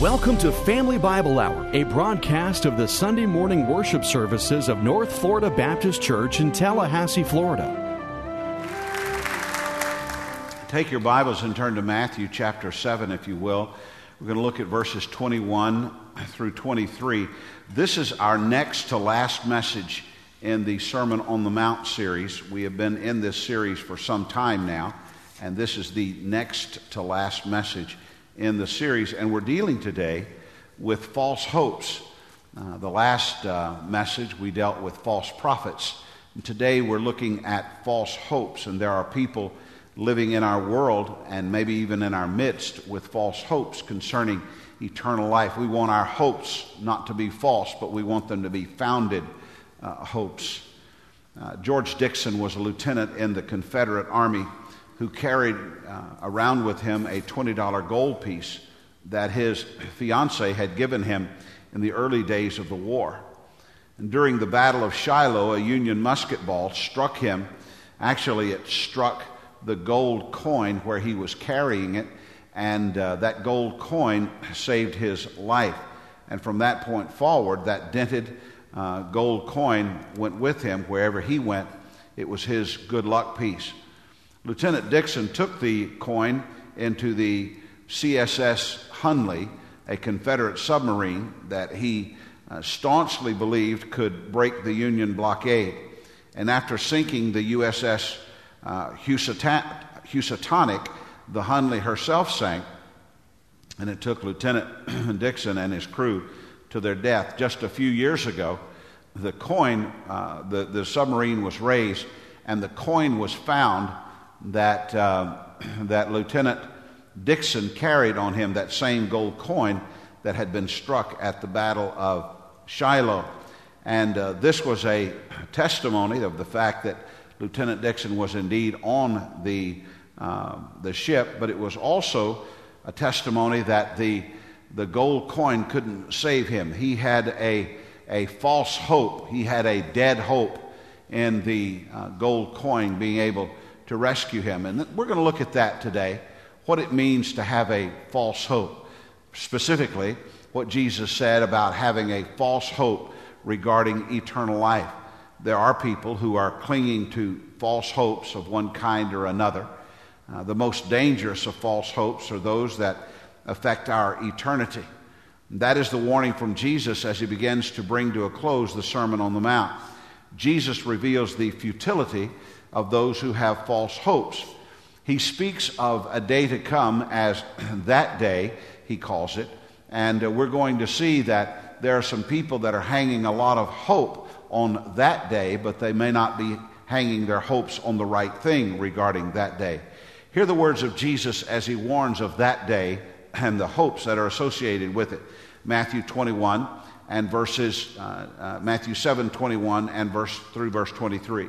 Welcome to Family Bible Hour, a broadcast of the Sunday morning worship services of North Florida Baptist Church in Tallahassee, Florida. Take your Bibles and turn to Matthew chapter 7, if you will. We're going to look at verses 21 through 23. This is our next to last message in the Sermon on the Mount series. We have been in this series for some time now, and this is the next to last message in the series, and we're dealing today with false hopes. Uh, the last uh, message we dealt with false prophets. And today we're looking at false hopes, and there are people living in our world and maybe even in our midst with false hopes concerning eternal life. We want our hopes not to be false, but we want them to be founded uh, hopes. Uh, George Dixon was a lieutenant in the Confederate Army who carried uh, around with him a $20 gold piece that his fiancee had given him in the early days of the war. And during the Battle of Shiloh, a Union musket ball struck him. Actually, it struck the gold coin where he was carrying it, and uh, that gold coin saved his life. And from that point forward, that dented uh, gold coin went with him wherever he went. It was his good luck piece. Lieutenant Dixon took the coin into the CSS Hunley, a Confederate submarine that he uh, staunchly believed could break the Union blockade. And after sinking the USS uh, Housatonic, the Hunley herself sank, and it took Lieutenant Dixon and his crew to their death. Just a few years ago, the coin, uh, the, the submarine was raised, and the coin was found that, uh, that Lieutenant Dixon carried on him, that same gold coin that had been struck at the Battle of Shiloh. And uh, this was a testimony of the fact that Lieutenant Dixon was indeed on the, uh, the ship, but it was also a testimony that the, the gold coin couldn't save him. He had a, a false hope, he had a dead hope in the uh, gold coin being able to rescue him. And we're going to look at that today what it means to have a false hope. Specifically, what Jesus said about having a false hope regarding eternal life. There are people who are clinging to false hopes of one kind or another. Uh, the most dangerous of false hopes are those that affect our eternity. That is the warning from Jesus as he begins to bring to a close the Sermon on the Mount. Jesus reveals the futility of those who have false hopes. He speaks of a day to come as that day, he calls it, and uh, we're going to see that there are some people that are hanging a lot of hope on that day, but they may not be hanging their hopes on the right thing regarding that day. Hear the words of Jesus as he warns of that day and the hopes that are associated with it. Matthew 21 and verses, uh, uh, Matthew 7 21 and verse through verse 23.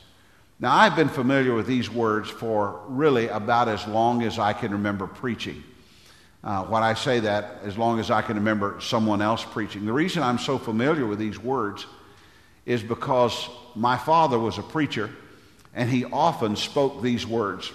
Now, I've been familiar with these words for really about as long as I can remember preaching. Uh, when I say that, as long as I can remember someone else preaching. The reason I'm so familiar with these words is because my father was a preacher and he often spoke these words.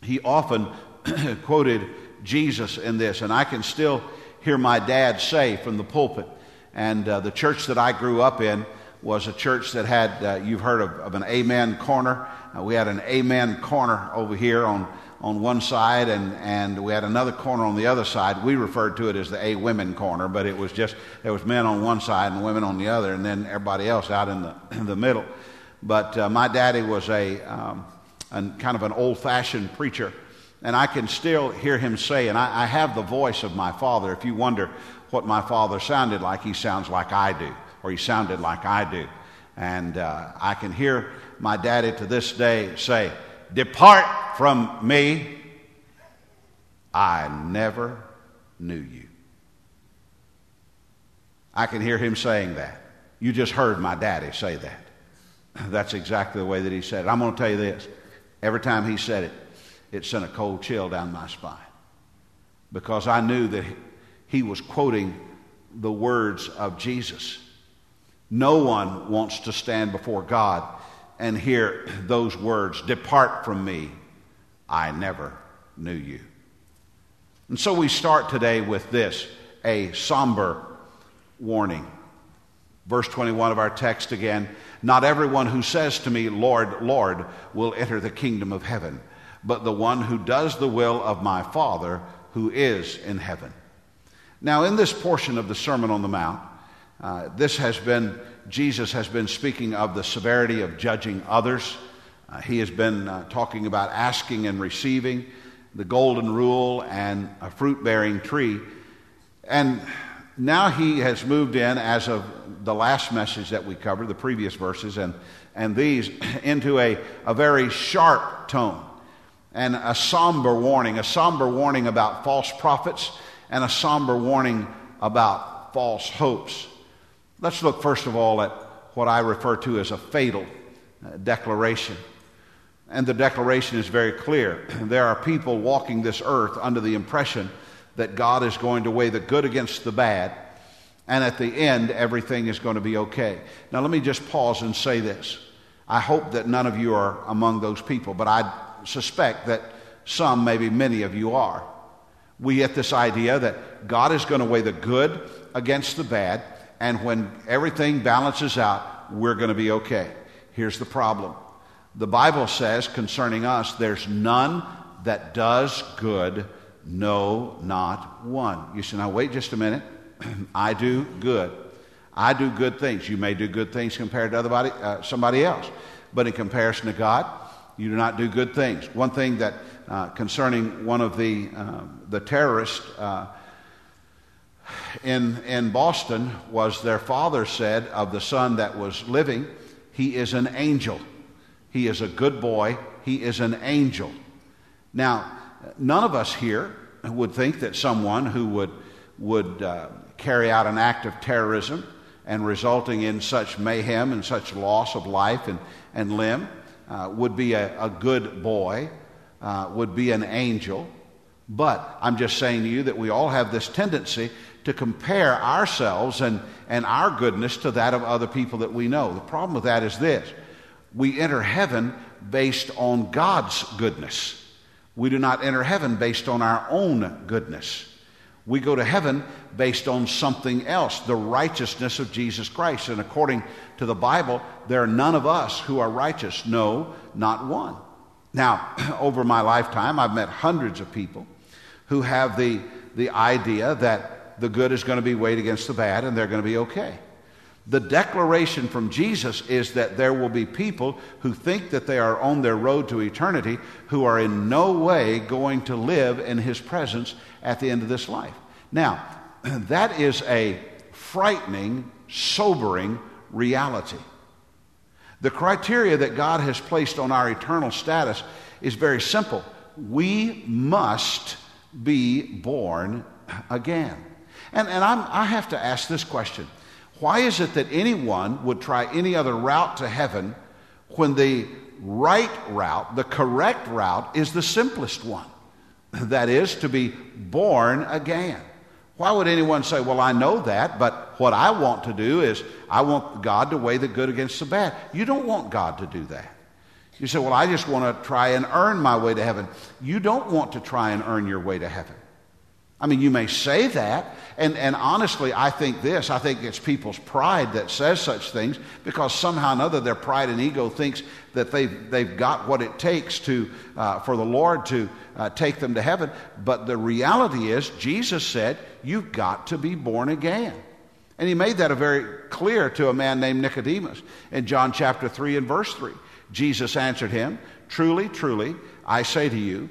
He often quoted Jesus in this, and I can still hear my dad say from the pulpit. And uh, the church that I grew up in, was a church that had, uh, you've heard of, of, an Amen corner. Uh, we had an Amen corner over here on, on one side, and, and we had another corner on the other side. We referred to it as the A Women corner, but it was just, there was men on one side and women on the other, and then everybody else out in the, in the middle. But uh, my daddy was a, um, a kind of an old fashioned preacher. And I can still hear him say, and I, I have the voice of my father. If you wonder what my father sounded like, he sounds like I do or he sounded like I do. And uh, I can hear my daddy to this day say, Depart from me. I never knew you. I can hear him saying that. You just heard my daddy say that. That's exactly the way that he said it. I'm going to tell you this. Every time he said it, it sent a cold chill down my spine because I knew that he was quoting the words of Jesus. No one wants to stand before God and hear those words Depart from me, I never knew you. And so we start today with this a somber warning. Verse 21 of our text again Not everyone who says to me, Lord, Lord, will enter the kingdom of heaven, but the one who does the will of my Father who is in heaven. Now, in this portion of the Sermon on the Mount, uh, this has been, Jesus has been speaking of the severity of judging others. Uh, he has been uh, talking about asking and receiving, the golden rule, and a fruit bearing tree. And now he has moved in, as of the last message that we covered, the previous verses, and, and these, into a, a very sharp tone and a somber warning, a somber warning about false prophets, and a somber warning about false hopes. Let's look first of all at what I refer to as a fatal uh, declaration. And the declaration is very clear. There are people walking this earth under the impression that God is going to weigh the good against the bad, and at the end, everything is going to be okay. Now, let me just pause and say this. I hope that none of you are among those people, but I suspect that some, maybe many of you are. We get this idea that God is going to weigh the good against the bad, and when everything balances out, we're going to be okay. Here's the problem the Bible says concerning us, there's none that does good, no, not one. You say, now wait just a minute. I do good. I do good things. You may do good things compared to other body, uh, somebody else, but in comparison to God, you do not do good things. One thing that uh, concerning one of the uh, the terrorists uh, in in Boston was their father said of the son that was living, he is an angel. He is a good boy. He is an angel. Now, none of us here would think that someone who would would uh, carry out an act of terrorism and resulting in such mayhem and such loss of life and, and limb uh, would be a, a good boy, uh, would be an angel. But I'm just saying to you that we all have this tendency to compare ourselves and, and our goodness to that of other people that we know. The problem with that is this we enter heaven based on God's goodness. We do not enter heaven based on our own goodness. We go to heaven based on something else, the righteousness of Jesus Christ. And according to the Bible, there are none of us who are righteous. No, not one. Now, over my lifetime, I've met hundreds of people who have the, the idea that the good is going to be weighed against the bad and they're going to be okay. The declaration from Jesus is that there will be people who think that they are on their road to eternity who are in no way going to live in his presence at the end of this life. Now, that is a frightening, sobering reality. The criteria that God has placed on our eternal status is very simple. We must be born again. And, and I'm, I have to ask this question why is it that anyone would try any other route to heaven when the right route, the correct route, is the simplest one? That is, to be born again. Why would anyone say, Well, I know that, but what I want to do is I want God to weigh the good against the bad? You don't want God to do that. You say, Well, I just want to try and earn my way to heaven. You don't want to try and earn your way to heaven. I mean, you may say that, and, and honestly, I think this I think it's people's pride that says such things because somehow or another their pride and ego thinks that they've, they've got what it takes to, uh, for the Lord to uh, take them to heaven. But the reality is, Jesus said, You've got to be born again. And he made that a very clear to a man named Nicodemus in John chapter 3 and verse 3. Jesus answered him, Truly, truly, I say to you,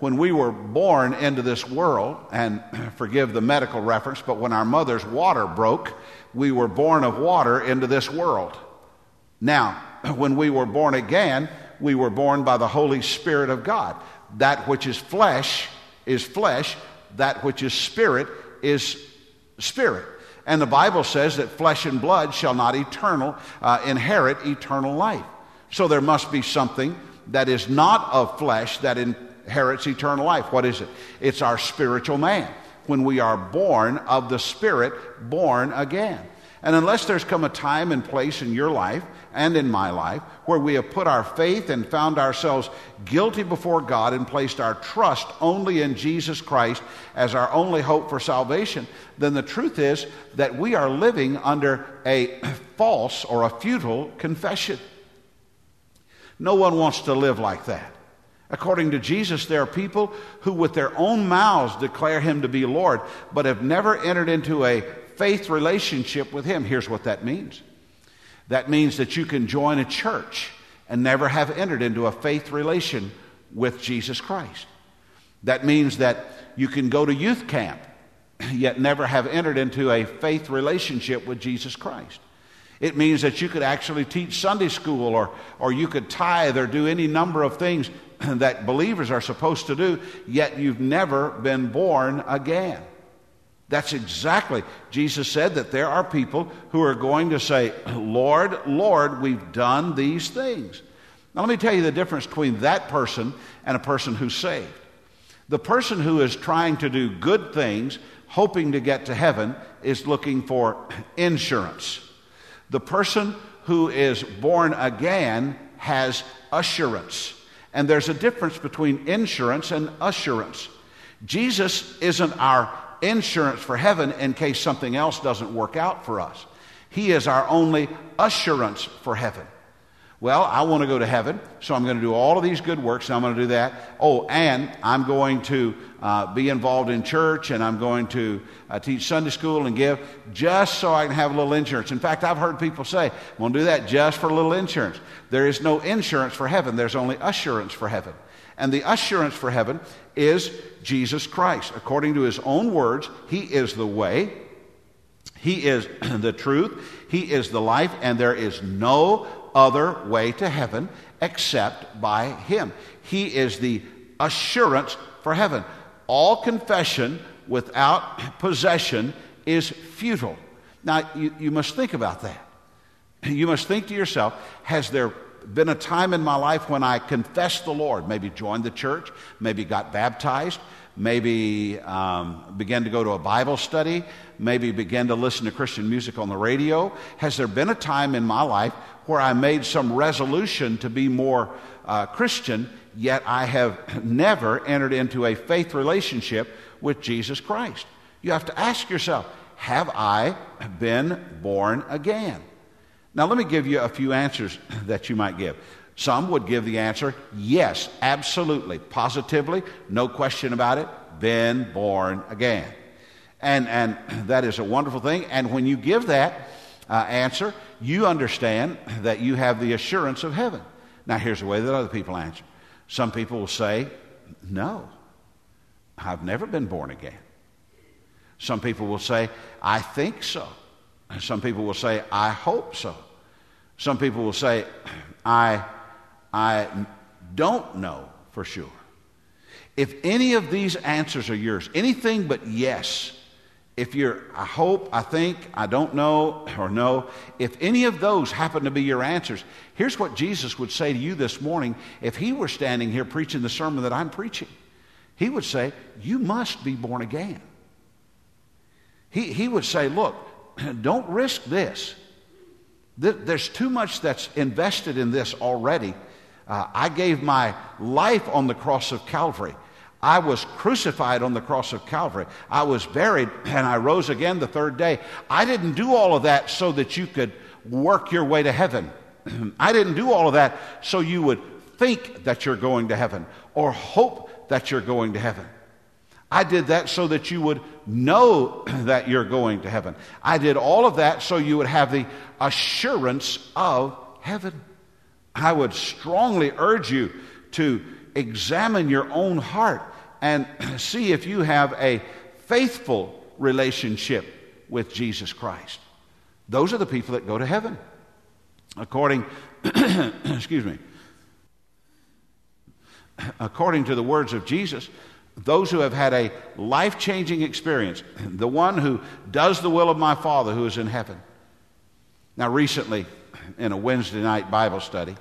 When we were born into this world, and forgive the medical reference, but when our mother's water broke, we were born of water into this world. Now, when we were born again, we were born by the Holy Spirit of God. That which is flesh is flesh, that which is spirit is spirit. And the Bible says that flesh and blood shall not eternal uh, inherit eternal life. So there must be something that is not of flesh that inherits eternal life. What is it? It's our spiritual man. When we are born of the Spirit, born again. And unless there's come a time and place in your life and in my life where we have put our faith and found ourselves guilty before God and placed our trust only in Jesus Christ as our only hope for salvation, then the truth is that we are living under a false or a futile confession. No one wants to live like that. According to Jesus, there are people who, with their own mouths, declare him to be Lord, but have never entered into a faith relationship with Him. Here's what that means that means that you can join a church and never have entered into a faith relation with Jesus Christ. That means that you can go to youth camp yet never have entered into a faith relationship with Jesus Christ. It means that you could actually teach Sunday school or, or you could tithe or do any number of things that believers are supposed to do, yet you've never been born again. That's exactly, Jesus said that there are people who are going to say, Lord, Lord, we've done these things. Now, let me tell you the difference between that person and a person who's saved. The person who is trying to do good things, hoping to get to heaven, is looking for insurance. The person who is born again has assurance. And there's a difference between insurance and assurance. Jesus isn't our insurance for heaven in case something else doesn't work out for us. He is our only assurance for heaven. Well, I want to go to heaven, so I'm going to do all of these good works, and I'm going to do that. Oh, and I'm going to uh, be involved in church, and I'm going to uh, teach Sunday school and give just so I can have a little insurance. In fact, I've heard people say, I'm going to do that just for a little insurance. There is no insurance for heaven, there's only assurance for heaven. And the assurance for heaven is Jesus Christ. According to his own words, he is the way, he is the truth, he is the life, and there is no other way to heaven except by him. He is the assurance for heaven. All confession without possession is futile. Now, you, you must think about that. You must think to yourself, has there been a time in my life when I confessed the Lord, maybe joined the church, maybe got baptized, maybe um, began to go to a Bible study, maybe began to listen to Christian music on the radio? Has there been a time in my life where I made some resolution to be more uh, Christian, yet I have never entered into a faith relationship with Jesus Christ? You have to ask yourself, have I been born again? Now, let me give you a few answers that you might give. Some would give the answer yes, absolutely, positively, no question about it, been born again. And, and that is a wonderful thing. And when you give that uh, answer, you understand that you have the assurance of heaven. Now, here's the way that other people answer. Some people will say, No, I've never been born again. Some people will say, I think so. Some people will say, I hope so. Some people will say, I, I don't know for sure. If any of these answers are yours, anything but yes, if you're, I hope, I think, I don't know, or no, if any of those happen to be your answers, here's what Jesus would say to you this morning if he were standing here preaching the sermon that I'm preaching. He would say, You must be born again. He, he would say, Look, don't risk this. There's too much that's invested in this already. Uh, I gave my life on the cross of Calvary. I was crucified on the cross of Calvary. I was buried and I rose again the third day. I didn't do all of that so that you could work your way to heaven. I didn't do all of that so you would think that you're going to heaven or hope that you're going to heaven. I did that so that you would know that you're going to heaven. I did all of that so you would have the assurance of heaven. I would strongly urge you to examine your own heart and see if you have a faithful relationship with Jesus Christ. Those are the people that go to heaven. According, excuse me, according to the words of Jesus, those who have had a life changing experience, the one who does the will of my Father who is in heaven. Now, recently, in a Wednesday night Bible study,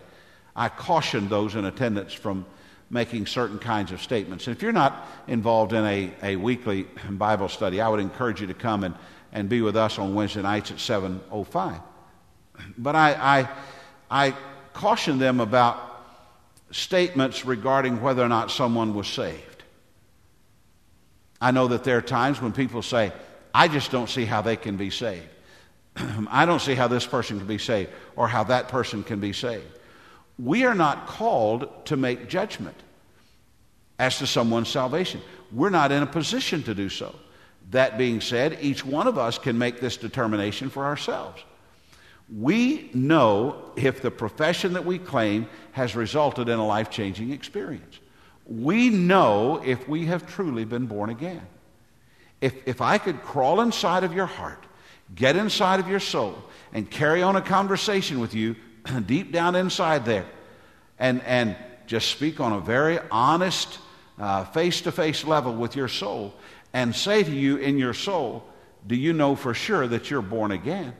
I cautioned those in attendance from making certain kinds of statements. And if you're not involved in a, a weekly Bible study, I would encourage you to come and, and be with us on Wednesday nights at 7.05. But I, I, I them about statements regarding whether or not someone was saved. I know that there are times when people say, I just don't see how they can be saved. I don't see how this person can be saved or how that person can be saved. We are not called to make judgment as to someone's salvation. We're not in a position to do so. That being said, each one of us can make this determination for ourselves. We know if the profession that we claim has resulted in a life changing experience we know if we have truly been born again. If, if I could crawl inside of your heart, get inside of your soul, and carry on a conversation with you deep down inside there, and, and just speak on a very honest, face to face level with your soul, and say to you in your soul, Do you know for sure that you're born again?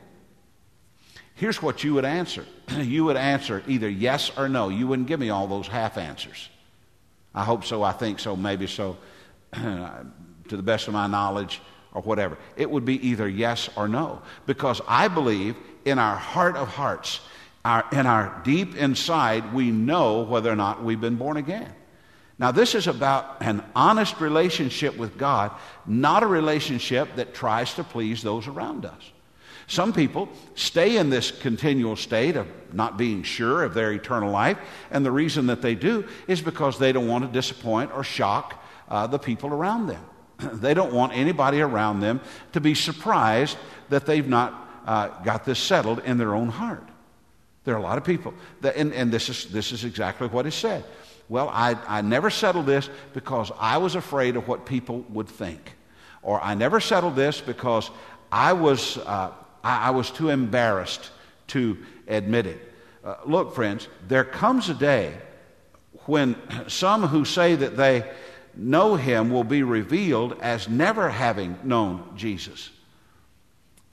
Here's what you would answer. you would answer either yes or no. You wouldn't give me all those half answers. I hope so, I think so, maybe so, to the best of my knowledge, or whatever. It would be either yes or no. Because I believe in our heart of hearts, our, in our deep inside, we know whether or not we've been born again. Now, this is about an honest relationship with God, not a relationship that tries to please those around us. Some people stay in this continual state of not being sure of their eternal life, and the reason that they do is because they don't want to disappoint or shock uh, the people around them. they don't want anybody around them to be surprised that they've not uh, got this settled in their own heart. There are a lot of people, that, and, and this, is, this is exactly what is said. Well, I, I never settled this because I was afraid of what people would think. Or I never settled this because I was, uh, I, I was too embarrassed to admit it. Uh, look, friends, there comes a day when some who say that they know him will be revealed as never having known Jesus.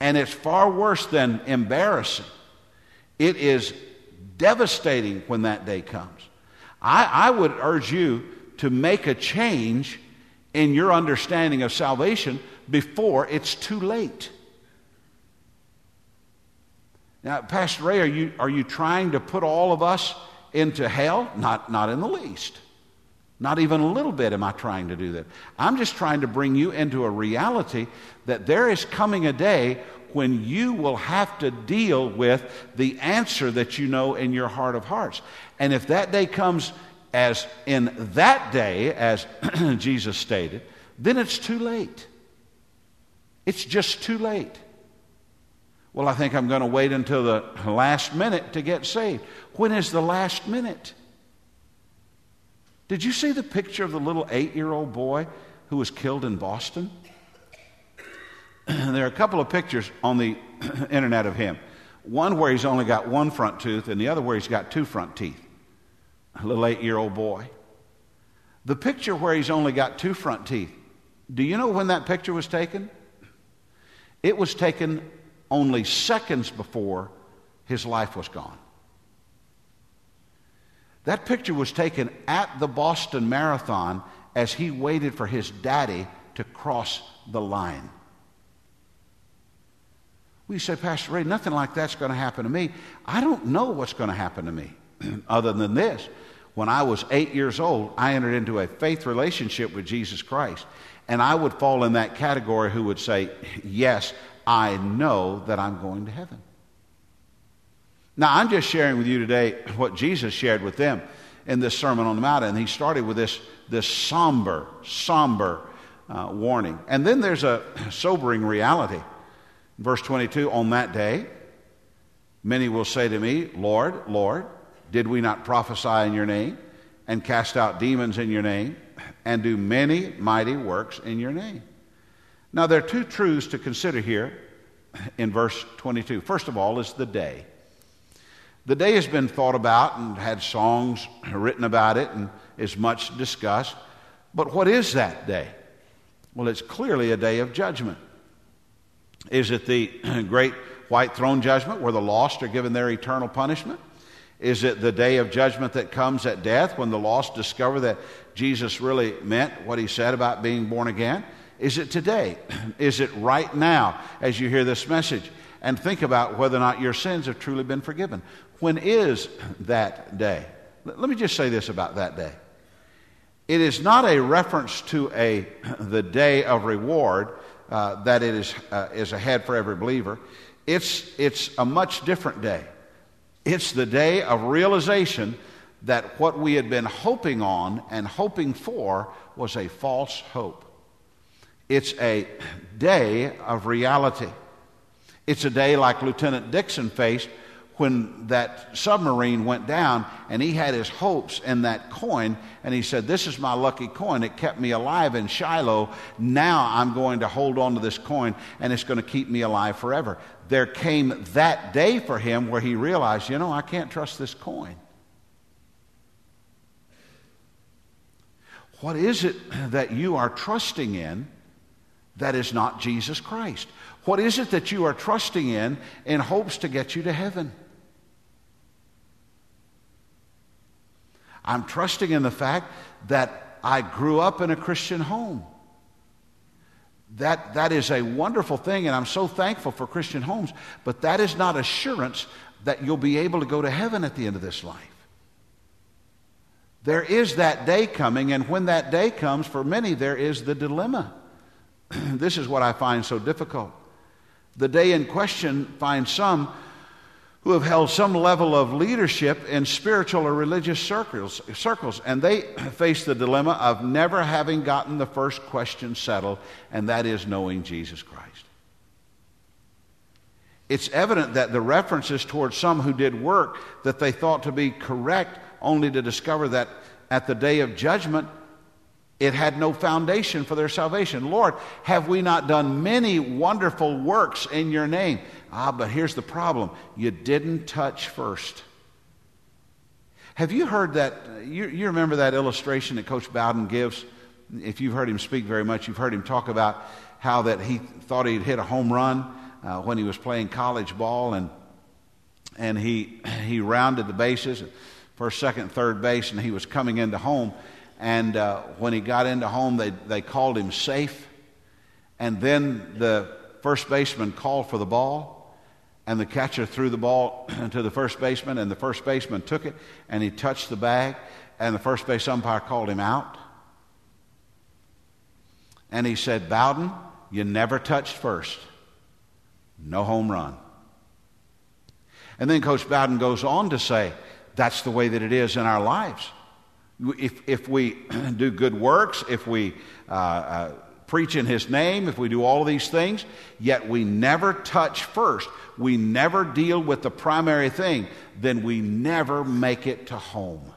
And it's far worse than embarrassing. It is devastating when that day comes. I, I would urge you to make a change in your understanding of salvation before it's too late. Now, Pastor Ray, are you, are you trying to put all of us into hell? Not, not in the least. Not even a little bit am I trying to do that. I'm just trying to bring you into a reality that there is coming a day when you will have to deal with the answer that you know in your heart of hearts. And if that day comes as in that day, as Jesus stated, then it's too late. It's just too late. Well, I think I'm going to wait until the last minute to get saved. When is the last minute? Did you see the picture of the little eight year old boy who was killed in Boston? there are a couple of pictures on the internet of him. One where he's only got one front tooth, and the other where he's got two front teeth. A little eight year old boy. The picture where he's only got two front teeth, do you know when that picture was taken? It was taken only seconds before his life was gone. That picture was taken at the Boston Marathon as he waited for his daddy to cross the line. We say, Pastor Ray, nothing like that's going to happen to me. I don't know what's going to happen to me other than this. When I was eight years old, I entered into a faith relationship with Jesus Christ. And I would fall in that category who would say, Yes, I know that I'm going to heaven. Now, I'm just sharing with you today what Jesus shared with them in this Sermon on the Mount. And he started with this, this somber, somber uh, warning. And then there's a sobering reality. Verse 22 On that day, many will say to me, Lord, Lord, did we not prophesy in your name and cast out demons in your name and do many mighty works in your name? Now, there are two truths to consider here in verse 22. First of all, is the day. The day has been thought about and had songs written about it and is much discussed. But what is that day? Well, it's clearly a day of judgment. Is it the great white throne judgment where the lost are given their eternal punishment? Is it the day of judgment that comes at death when the lost discover that Jesus really meant what he said about being born again? Is it today? Is it right now as you hear this message? And think about whether or not your sins have truly been forgiven. When is that day? Let me just say this about that day. It is not a reference to a, the day of reward uh, that it is, uh, is ahead for every believer. It's, it's a much different day. It's the day of realization that what we had been hoping on and hoping for was a false hope. It's a day of reality. It's a day like Lieutenant Dixon faced when that submarine went down and he had his hopes in that coin and he said this is my lucky coin. It kept me alive in shiloh. Now i'm going to hold on to this coin and it's going to keep me alive forever. There came that day for him where he realized you know i can't trust this coin. What is it that you are trusting in that is not Jesus Christ? What is it that you are trusting in in hopes to get you to heaven? I'm trusting in the fact that I grew up in a Christian home. That, that is a wonderful thing, and I'm so thankful for Christian homes, but that is not assurance that you'll be able to go to heaven at the end of this life. There is that day coming, and when that day comes, for many, there is the dilemma. this is what I find so difficult. The day in question finds some who have held some level of leadership in spiritual or religious circles, circles, and they face the dilemma of never having gotten the first question settled, and that is knowing Jesus Christ. It's evident that the references towards some who did work that they thought to be correct, only to discover that at the day of judgment, it had no foundation for their salvation. Lord, have we not done many wonderful works in your name? Ah, but here's the problem you didn't touch first. Have you heard that? You, you remember that illustration that Coach Bowden gives? If you've heard him speak very much, you've heard him talk about how that he thought he'd hit a home run uh, when he was playing college ball, and and he he rounded the bases, first, second, third base, and he was coming into home. And uh, when he got into home, they, they called him safe. And then the first baseman called for the ball and the catcher threw the ball to the first baseman, and the first baseman took it, and he touched the bag, and the first base umpire called him out. And he said, Bowden, you never touched first. No home run. And then Coach Bowden goes on to say, that's the way that it is in our lives. If, if we do good works, if we uh, uh, preach in His name, if we do all of these things, yet we never touch first, we never deal with the primary thing, then we never make it to home.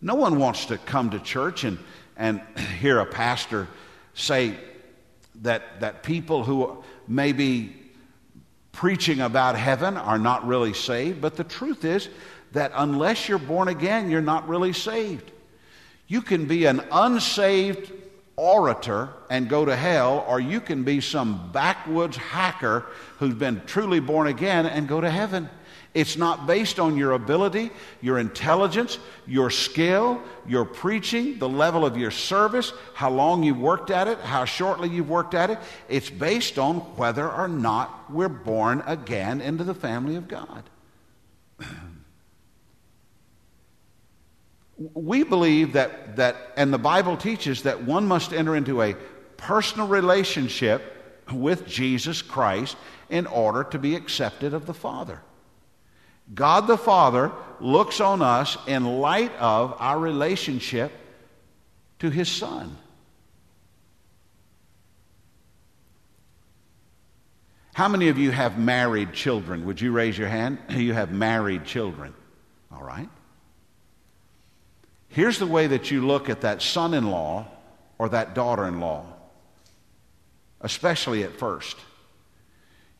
No one wants to come to church and, and hear a pastor say that, that people who may be preaching about heaven are not really saved, but the truth is that unless you're born again, you're not really saved. You can be an unsaved orator and go to hell, or you can be some backwoods hacker who's been truly born again and go to heaven. It's not based on your ability, your intelligence, your skill, your preaching, the level of your service, how long you've worked at it, how shortly you've worked at it. It's based on whether or not we're born again into the family of God. we believe that, that, and the Bible teaches that one must enter into a personal relationship with Jesus Christ in order to be accepted of the Father. God the Father looks on us in light of our relationship to His Son. How many of you have married children? Would you raise your hand? You have married children. All right. Here's the way that you look at that son in law or that daughter in law, especially at first.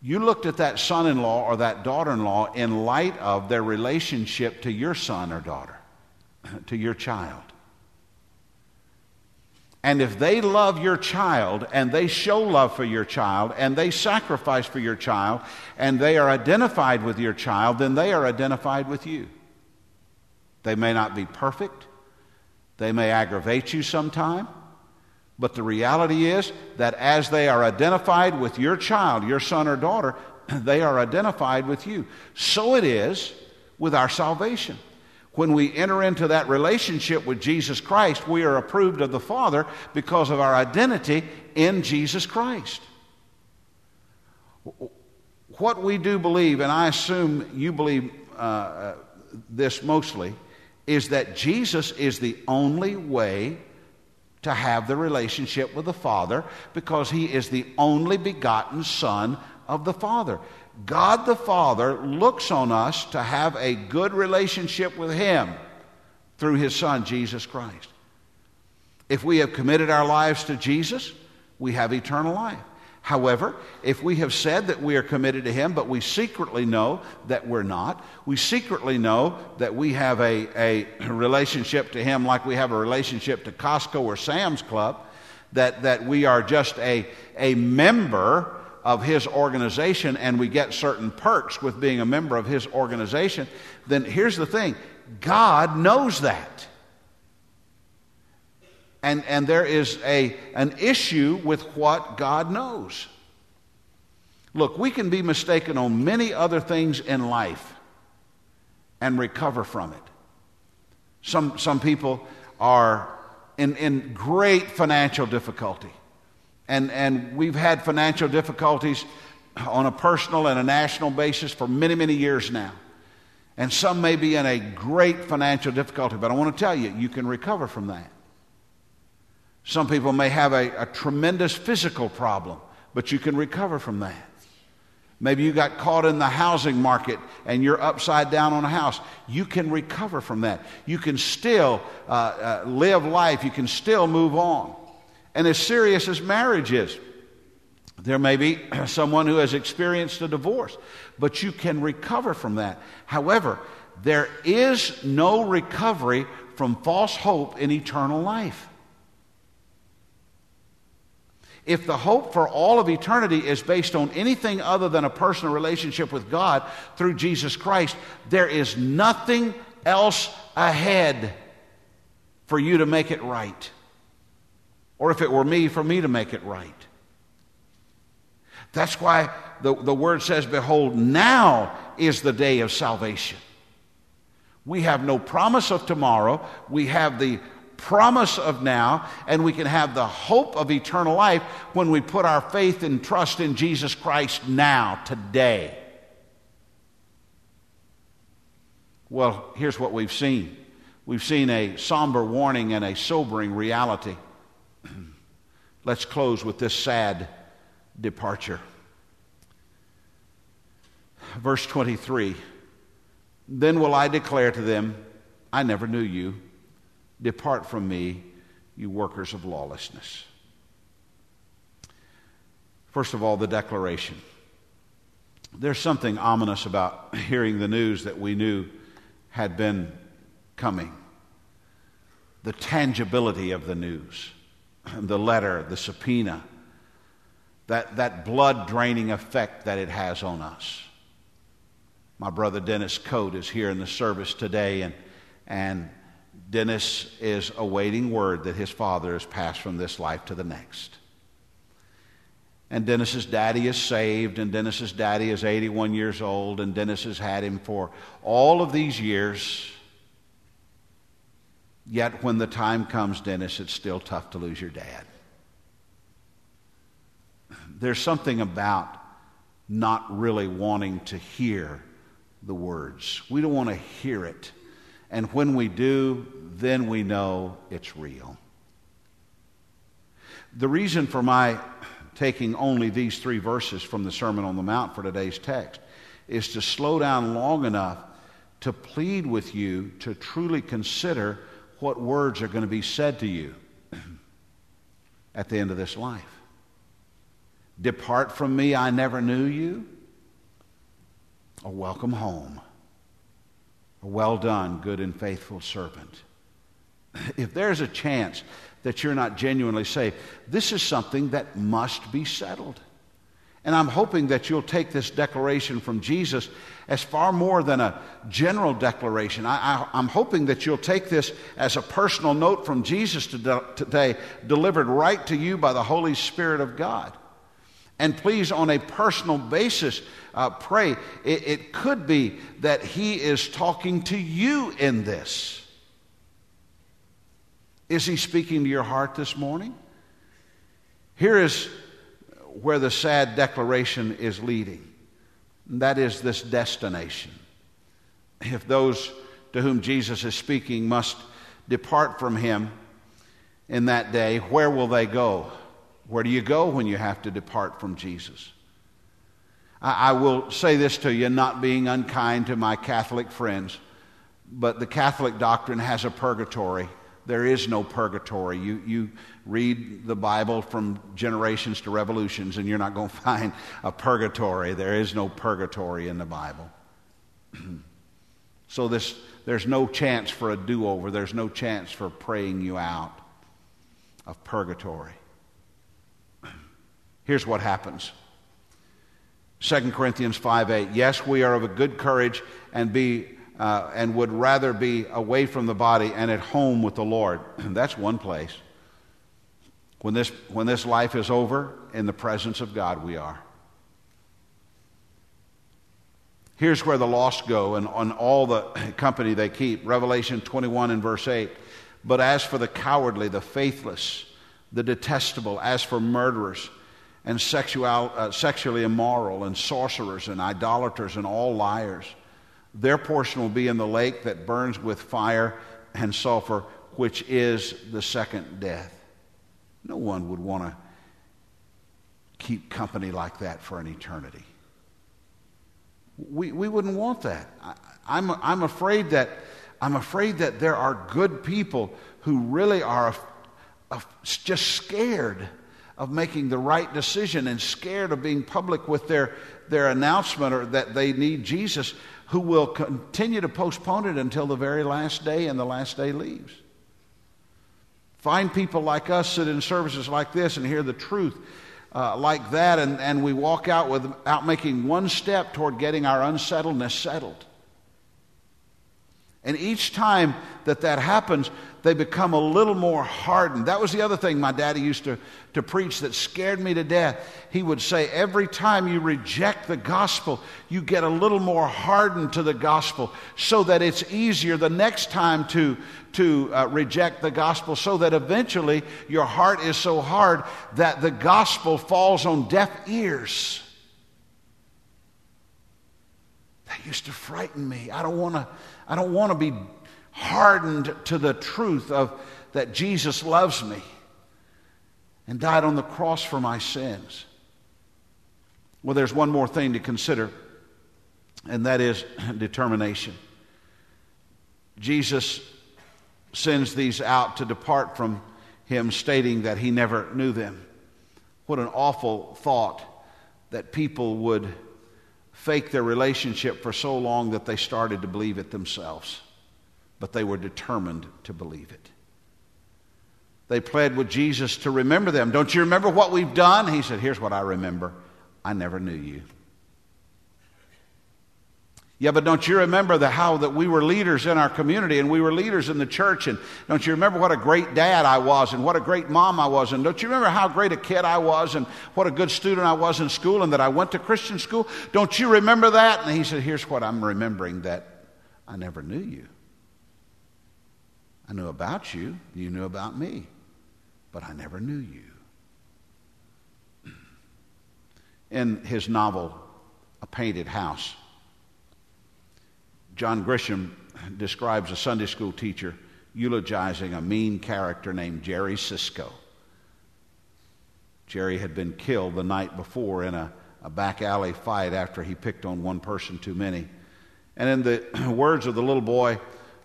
You looked at that son in law or that daughter in law in light of their relationship to your son or daughter, to your child. And if they love your child and they show love for your child and they sacrifice for your child and they are identified with your child, then they are identified with you. They may not be perfect, they may aggravate you sometime, but the reality is that as they are identified with your child, your son or daughter, they are identified with you. So it is with our salvation. When we enter into that relationship with Jesus Christ, we are approved of the Father because of our identity in Jesus Christ. What we do believe, and I assume you believe uh, uh, this mostly, is that Jesus is the only way to have the relationship with the Father because he is the only begotten Son of the Father. God the Father looks on us to have a good relationship with Him through His Son, Jesus Christ. If we have committed our lives to Jesus, we have eternal life. However, if we have said that we are committed to Him, but we secretly know that we're not, we secretly know that we have a, a relationship to Him like we have a relationship to Costco or Sam's Club, that, that we are just a, a member of his organization and we get certain perks with being a member of his organization, then here's the thing God knows that. And, and there is a, an issue with what God knows. Look, we can be mistaken on many other things in life and recover from it. Some, some people are in, in great financial difficulty and, and we've had financial difficulties on a personal and a national basis for many, many years now. And some may be in a great financial difficulty, but I want to tell you, you can recover from that. Some people may have a, a tremendous physical problem, but you can recover from that. Maybe you got caught in the housing market and you're upside down on a house. You can recover from that. You can still uh, uh, live life. You can still move on. And as serious as marriage is, there may be someone who has experienced a divorce, but you can recover from that. However, there is no recovery from false hope in eternal life. If the hope for all of eternity is based on anything other than a personal relationship with God through Jesus Christ, there is nothing else ahead for you to make it right or if it were me, for me to make it right. That's why the, the word says, Behold, now is the day of salvation. We have no promise of tomorrow. We have the promise of now, and we can have the hope of eternal life when we put our faith and trust in Jesus Christ now, today. Well, here's what we've seen we've seen a somber warning and a sobering reality. Let's close with this sad departure. Verse 23 Then will I declare to them, I never knew you. Depart from me, you workers of lawlessness. First of all, the declaration. There's something ominous about hearing the news that we knew had been coming, the tangibility of the news the letter, the subpoena, that, that blood draining effect that it has on us. My brother Dennis Coate is here in the service today, and, and Dennis is awaiting word that his father has passed from this life to the next. And Dennis's daddy is saved, and Dennis's daddy is 81 years old, and Dennis has had him for all of these years. Yet when the time comes, Dennis, it's still tough to lose your dad. There's something about not really wanting to hear the words. We don't want to hear it. And when we do, then we know it's real. The reason for my taking only these three verses from the Sermon on the Mount for today's text, is to slow down long enough to plead with you to truly consider what words are going to be said to you at the end of this life. Depart from me, I never knew you. Or welcome home. Well done, good and faithful servant. If there's a chance that you're not genuinely saved, this is something that must be settled. And I'm hoping that you'll take this declaration from Jesus as far more than a general declaration. I, am hoping that you'll take this as a personal note from Jesus today, delivered right to you by the Holy Spirit of God. And please, on a personal basis, uh, pray. It, it could be that He is talking to you in this. Is He speaking to your heart this morning? Here is where the sad declaration is leading. That is this destination. If those to whom Jesus is speaking must depart from him in that day, where will they go? Where do you go when you have to depart from Jesus? I, I will say this to you, not being unkind to my Catholic friends, but the Catholic doctrine has a purgatory. There is no purgatory. You, you read the Bible from generations to revolutions, and you're not going to find a purgatory. There is no purgatory in the Bible. so this, there's no chance for a do over, there's no chance for praying you out of purgatory. Here's what happens 2 Corinthians 5 8. Yes, we are of a good courage and be uh, and would rather be away from the body and at home with the Lord. That's one place. When this, when this life is over, in the presence of God we are. Here's where the lost go and on all the company they keep. Revelation 21 and verse 8. But as for the cowardly, the faithless, the detestable, as for murderers, and sexual, uh, sexually immoral, and sorcerers, and idolaters, and all liars, their portion will be in the lake that burns with fire and sulfur, which is the second death. No one would want to keep company like that for an eternity. We, we wouldn't want that. I, I'm, I'm, afraid that, I'm afraid that there are good people who really are just scared of making the right decision and scared of being public with their, their announcement or that they need Jesus who will continue to postpone it until the very last day and the last day leaves. Find people like us sit in services like this and hear the truth uh, like that, and, and we walk out without making one step toward getting our unsettledness settled. And each time that that happens, they become a little more hardened. That was the other thing my daddy used to, to preach that scared me to death. He would say, Every time you reject the gospel, you get a little more hardened to the gospel so that it's easier the next time to, to uh, reject the gospel, so that eventually your heart is so hard that the gospel falls on deaf ears. That used to frighten me. I don't want to. I don't want to be hardened to the truth of that Jesus loves me and died on the cross for my sins. Well, there's one more thing to consider, and that is determination. Jesus sends these out to depart from him, stating that he never knew them. What an awful thought that people would fake their relationship for so long that they started to believe it themselves. But they were determined to believe it. They pled with Jesus to remember them. Don't you remember what we've done? He said, Here's what I remember I never knew you. Yeah, but don't you remember the, how that we were leaders in our community and we were leaders in the church? And don't you remember what a great dad I was and what a great mom I was? And don't you remember how great a kid I was and what a good student I was in school and that I went to Christian school? Don't you remember that? And he said, Here's what I'm remembering that I never knew you. I knew about you, you knew about me, but I never knew you. In his novel, A Painted House, John Grisham describes a Sunday school teacher eulogizing a mean character named Jerry Sisco. Jerry had been killed the night before in a, a back alley fight after he picked on one person too many. And in the words of the little boy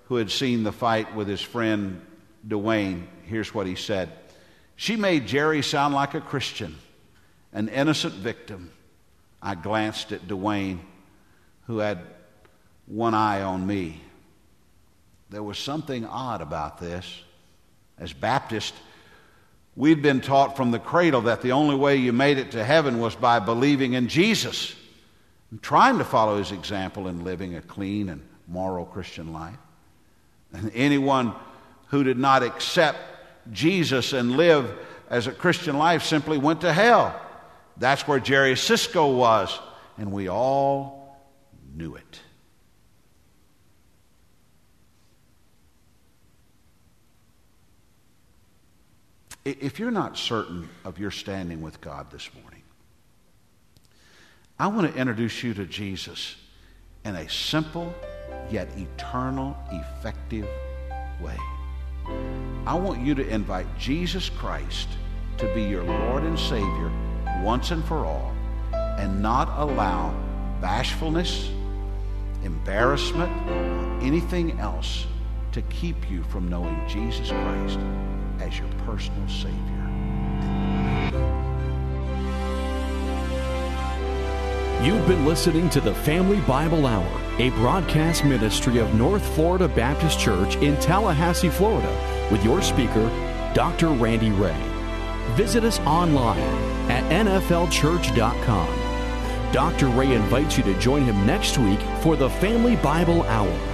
who had seen the fight with his friend Dewayne, here's what he said She made Jerry sound like a Christian, an innocent victim. I glanced at Dewayne, who had one eye on me. There was something odd about this. As Baptists, we'd been taught from the cradle that the only way you made it to heaven was by believing in Jesus and trying to follow his example in living a clean and moral Christian life. And anyone who did not accept Jesus and live as a Christian life simply went to hell. That's where Jerry Sisco was, and we all knew it. If you're not certain of your standing with God this morning, I want to introduce you to Jesus in a simple yet eternal, effective way. I want you to invite Jesus Christ to be your Lord and Savior once and for all and not allow bashfulness, embarrassment, or anything else to keep you from knowing Jesus Christ as your personal Savior. You've been listening to the Family Bible Hour, a broadcast ministry of North Florida Baptist Church in Tallahassee, Florida, with your speaker, Dr. Randy Ray. Visit us online at nflchurch.com. Dr. Ray invites you to join him next week for the Family Bible Hour.